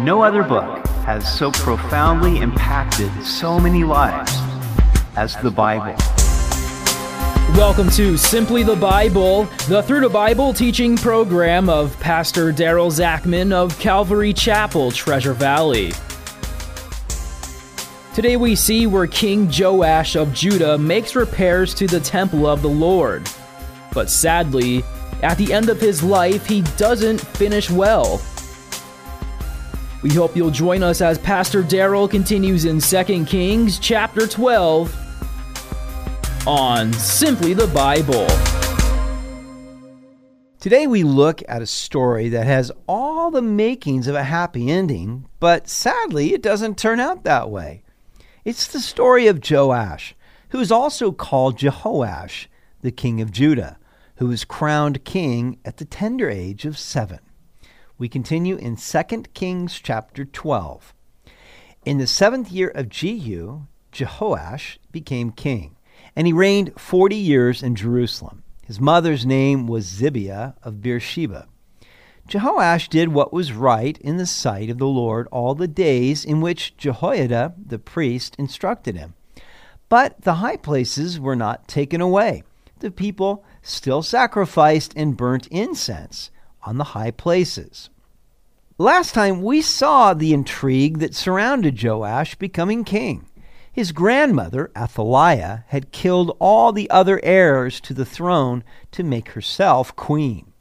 No other book has so profoundly impacted so many lives as the Bible. Welcome to Simply the Bible, the Through the Bible teaching program of Pastor Daryl Zachman of Calvary Chapel, Treasure Valley. Today we see where King Joash of Judah makes repairs to the temple of the Lord. But sadly, at the end of his life, he doesn't finish well. We hope you'll join us as Pastor Daryl continues in 2 Kings chapter 12 on Simply the Bible. Today we look at a story that has all the makings of a happy ending, but sadly it doesn't turn out that way. It's the story of Joash, who is also called Jehoash, the king of Judah, who was crowned king at the tender age of seven. We continue in 2 Kings chapter 12. In the seventh year of Jehu, Jehoash became king, and he reigned forty years in Jerusalem. His mother's name was Zibiah of Beersheba. Jehoash did what was right in the sight of the Lord all the days in which Jehoiada the priest instructed him. But the high places were not taken away. The people still sacrificed and burnt incense on the high places. Last time we saw the intrigue that surrounded Joash becoming king. His grandmother, Athaliah, had killed all the other heirs to the throne to make herself queen.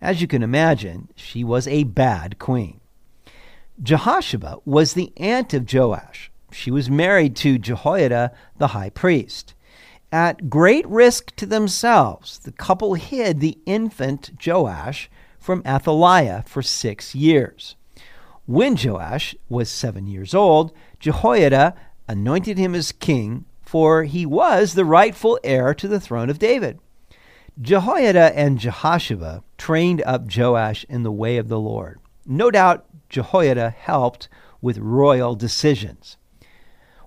As you can imagine, she was a bad queen. Jehosheba was the aunt of Joash. She was married to Jehoiada, the high priest. At great risk to themselves, the couple hid the infant Joash from Athaliah for six years. When Joash was seven years old, Jehoiada anointed him as king, for he was the rightful heir to the throne of David. Jehoiada and Jehoshaphat trained up Joash in the way of the Lord. No doubt Jehoiada helped with royal decisions.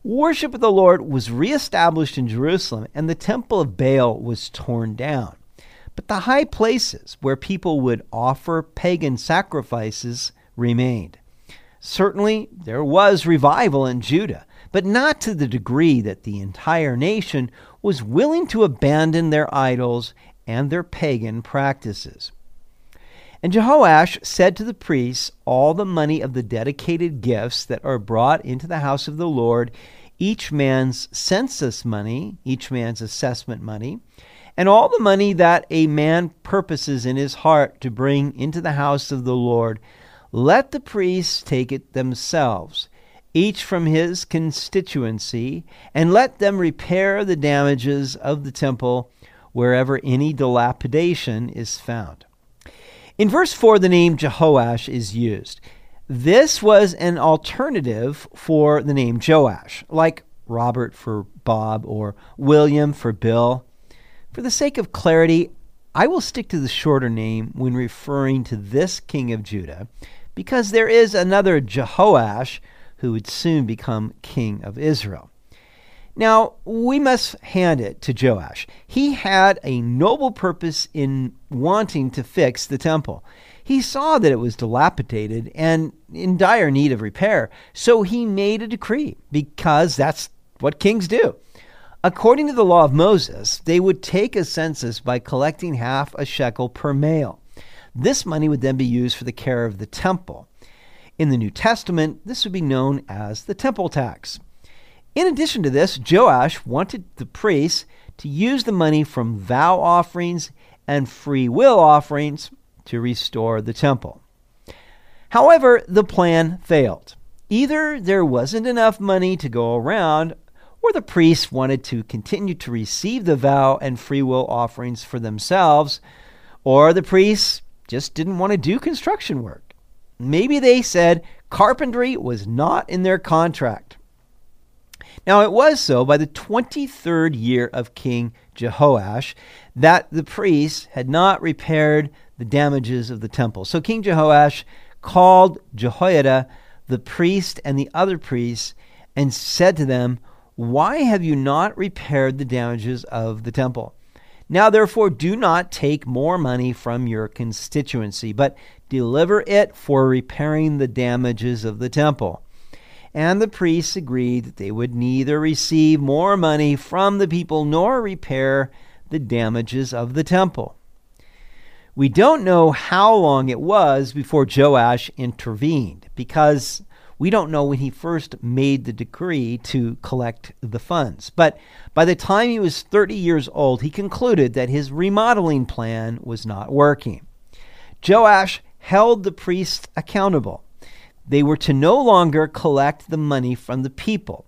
Worship of the Lord was reestablished in Jerusalem, and the temple of Baal was torn down. But the high places where people would offer pagan sacrifices remained. Certainly, there was revival in Judah, but not to the degree that the entire nation was willing to abandon their idols and their pagan practices. And Jehoash said to the priests, All the money of the dedicated gifts that are brought into the house of the Lord, each man's census money, each man's assessment money, and all the money that a man purposes in his heart to bring into the house of the Lord, let the priests take it themselves, each from his constituency, and let them repair the damages of the temple wherever any dilapidation is found. In verse 4, the name Jehoash is used. This was an alternative for the name Joash, like Robert for Bob or William for Bill. For the sake of clarity, I will stick to the shorter name when referring to this king of Judah, because there is another Jehoash who would soon become king of Israel. Now, we must hand it to Joash. He had a noble purpose in wanting to fix the temple. He saw that it was dilapidated and in dire need of repair, so he made a decree because that's what kings do. According to the law of Moses, they would take a census by collecting half a shekel per male. This money would then be used for the care of the temple. In the New Testament, this would be known as the temple tax. In addition to this, Joash wanted the priests to use the money from vow offerings and free will offerings to restore the temple. However, the plan failed. Either there wasn't enough money to go around, or the priests wanted to continue to receive the vow and free will offerings for themselves, or the priests just didn't want to do construction work. Maybe they said carpentry was not in their contract. Now, it was so by the 23rd year of King Jehoash that the priests had not repaired the damages of the temple. So King Jehoash called Jehoiada, the priest, and the other priests, and said to them, Why have you not repaired the damages of the temple? Now, therefore, do not take more money from your constituency, but deliver it for repairing the damages of the temple. And the priests agreed that they would neither receive more money from the people nor repair the damages of the temple. We don't know how long it was before Joash intervened because we don't know when he first made the decree to collect the funds. But by the time he was 30 years old, he concluded that his remodeling plan was not working. Joash held the priests accountable. They were to no longer collect the money from the people.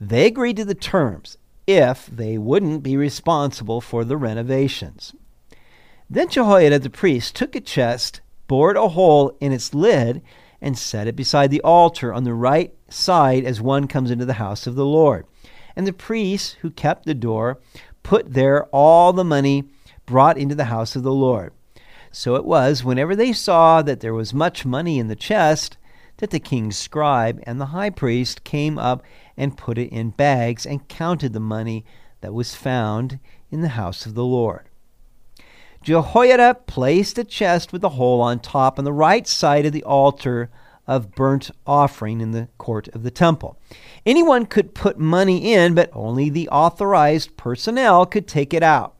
They agreed to the terms if they wouldn't be responsible for the renovations. Then Jehoiada the priest took a chest, bored a hole in its lid, and set it beside the altar on the right side as one comes into the house of the Lord. And the priests who kept the door put there all the money brought into the house of the Lord. So it was, whenever they saw that there was much money in the chest, that the king's scribe and the high priest came up and put it in bags and counted the money that was found in the house of the Lord. Jehoiada placed a chest with a hole on top on the right side of the altar of burnt offering in the court of the temple. Anyone could put money in, but only the authorized personnel could take it out.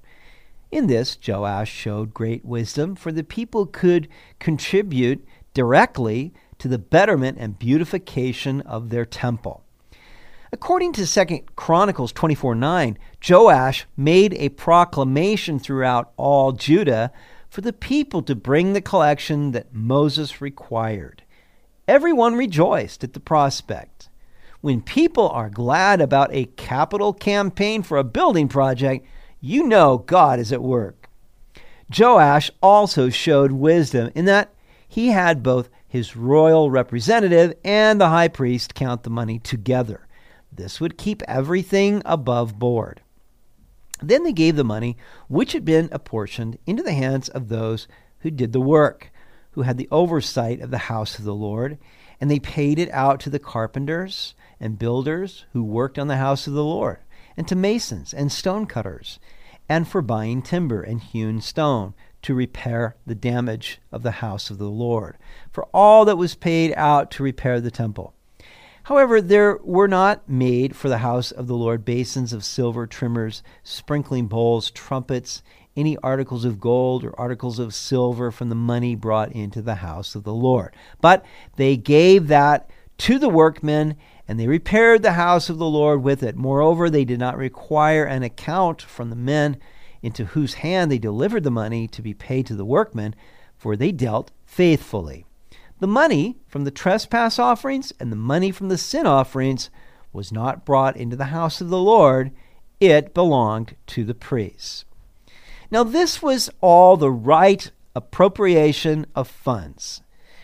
In this, Joash showed great wisdom, for the people could contribute directly to the betterment and beautification of their temple. According to 2 Chronicles 24 9, Joash made a proclamation throughout all Judah for the people to bring the collection that Moses required. Everyone rejoiced at the prospect. When people are glad about a capital campaign for a building project, you know God is at work. Joash also showed wisdom in that he had both his royal representative and the high priest count the money together. This would keep everything above board. Then they gave the money, which had been apportioned, into the hands of those who did the work, who had the oversight of the house of the Lord, and they paid it out to the carpenters and builders who worked on the house of the Lord, and to masons and stone cutters, and for buying timber and hewn stone to repair the damage of the house of the Lord, for all that was paid out to repair the temple. However, there were not made for the house of the Lord basins of silver, trimmers, sprinkling bowls, trumpets, any articles of gold or articles of silver from the money brought into the house of the Lord. But they gave that to the workmen, and they repaired the house of the Lord with it. Moreover, they did not require an account from the men into whose hand they delivered the money to be paid to the workmen, for they dealt faithfully. The money from the trespass offerings and the money from the sin offerings was not brought into the house of the Lord, it belonged to the priests. Now, this was all the right appropriation of funds,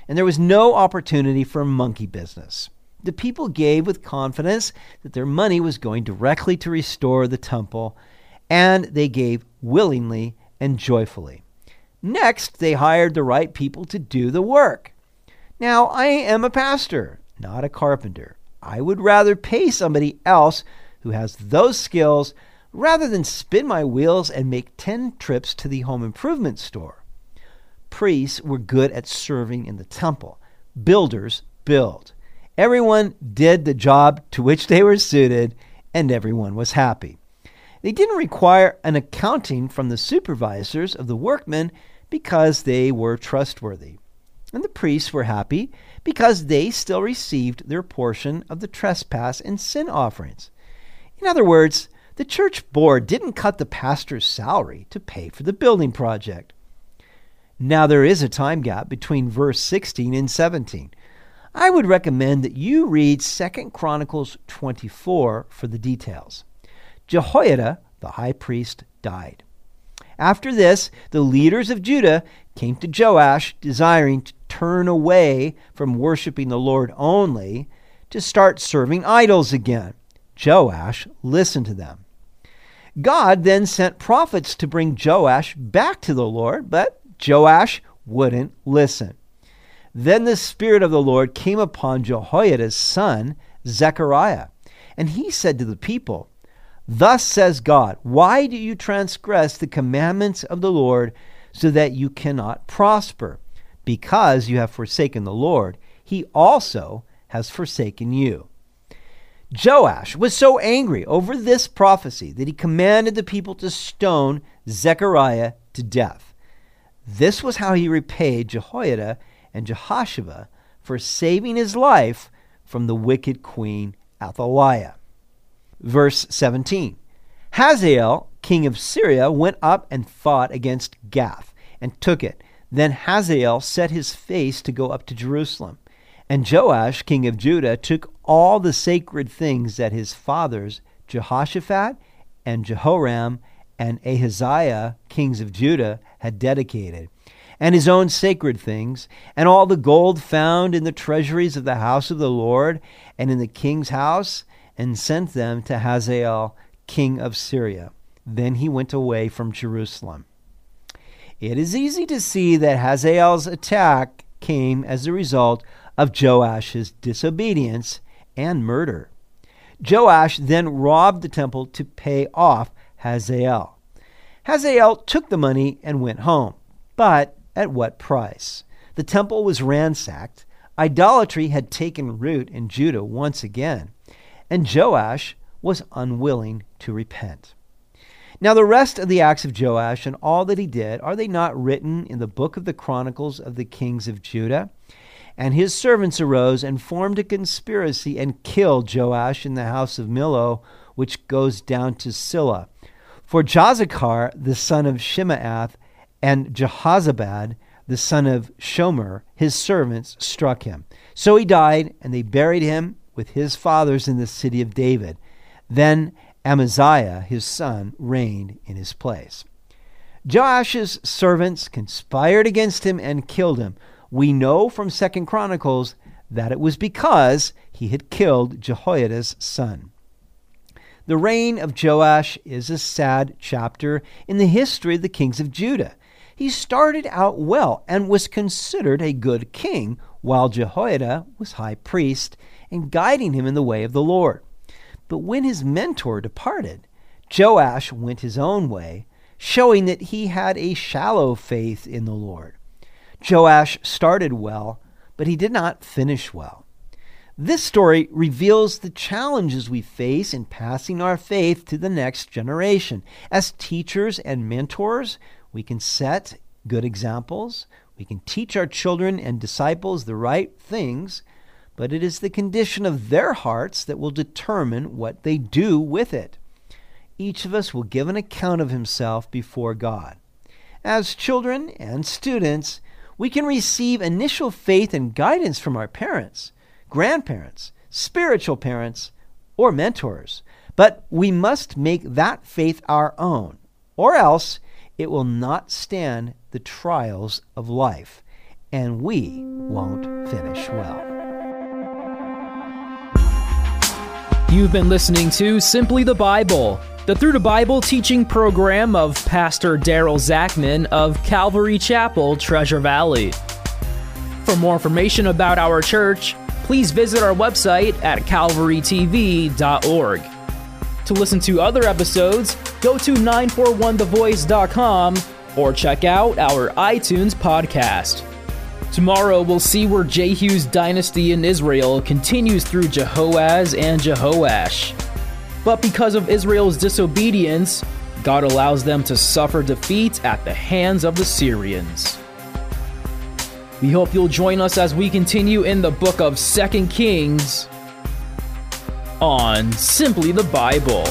and there was no opportunity for monkey business. The people gave with confidence that their money was going directly to restore the temple, and they gave willingly and joyfully. Next, they hired the right people to do the work. Now, I am a pastor, not a carpenter. I would rather pay somebody else who has those skills rather than spin my wheels and make 10 trips to the home improvement store. Priests were good at serving in the temple, builders built. Everyone did the job to which they were suited, and everyone was happy. They didn't require an accounting from the supervisors of the workmen because they were trustworthy. And the priests were happy because they still received their portion of the trespass and sin offerings. In other words, the church board didn't cut the pastor's salary to pay for the building project. Now there is a time gap between verse 16 and 17. I would recommend that you read 2 Chronicles 24 for the details. Jehoiada, the high priest, died. After this, the leaders of Judah came to Joash, desiring to turn away from worshiping the Lord only to start serving idols again. Joash listened to them. God then sent prophets to bring Joash back to the Lord, but Joash wouldn't listen. Then the Spirit of the Lord came upon Jehoiada's son, Zechariah, and he said to the people, Thus says God, Why do you transgress the commandments of the Lord so that you cannot prosper? Because you have forsaken the Lord, he also has forsaken you. Joash was so angry over this prophecy that he commanded the people to stone Zechariah to death. This was how he repaid Jehoiada and Jehoshaphat for saving his life from the wicked queen Athaliah. Verse 17 Hazael, king of Syria, went up and fought against Gath and took it. Then Hazael set his face to go up to Jerusalem. And Joash, king of Judah, took all the sacred things that his fathers, Jehoshaphat and Jehoram and Ahaziah, kings of Judah, had dedicated, and his own sacred things, and all the gold found in the treasuries of the house of the Lord and in the king's house, and sent them to Hazael, king of Syria. Then he went away from Jerusalem. It is easy to see that Hazael's attack came as a result of Joash's disobedience and murder. Joash then robbed the temple to pay off Hazael. Hazael took the money and went home. But at what price? The temple was ransacked. Idolatry had taken root in Judah once again. And Joash was unwilling to repent. Now, the rest of the acts of Joash and all that he did, are they not written in the book of the Chronicles of the Kings of Judah? And his servants arose and formed a conspiracy and killed Joash in the house of Millo, which goes down to Silla. For Jozachar, the son of Shimeath, and Jehozabad, the son of Shomer, his servants, struck him. So he died, and they buried him with his fathers in the city of David. Then Amaziah, his son, reigned in his place. Joash's servants conspired against him and killed him. We know from Second Chronicles that it was because he had killed Jehoiada's son. The reign of Joash is a sad chapter in the history of the kings of Judah. He started out well and was considered a good king, while Jehoiada was high priest and guiding him in the way of the Lord. But when his mentor departed, Joash went his own way, showing that he had a shallow faith in the Lord. Joash started well, but he did not finish well. This story reveals the challenges we face in passing our faith to the next generation. As teachers and mentors, we can set good examples, we can teach our children and disciples the right things, but it is the condition of their hearts that will determine what they do with it. Each of us will give an account of himself before God. As children and students, we can receive initial faith and guidance from our parents, grandparents, spiritual parents, or mentors. But we must make that faith our own, or else it will not stand the trials of life, and we won't finish well. You've been listening to Simply the Bible the Through the Bible teaching program of Pastor Daryl Zachman of Calvary Chapel, Treasure Valley. For more information about our church, please visit our website at calvarytv.org. To listen to other episodes, go to 941thevoice.com or check out our iTunes podcast. Tomorrow, we'll see where Jehu's dynasty in Israel continues through Jehoahaz and Jehoash. But because of Israel's disobedience, God allows them to suffer defeat at the hands of the Syrians. We hope you'll join us as we continue in the book of Second Kings on Simply the Bible.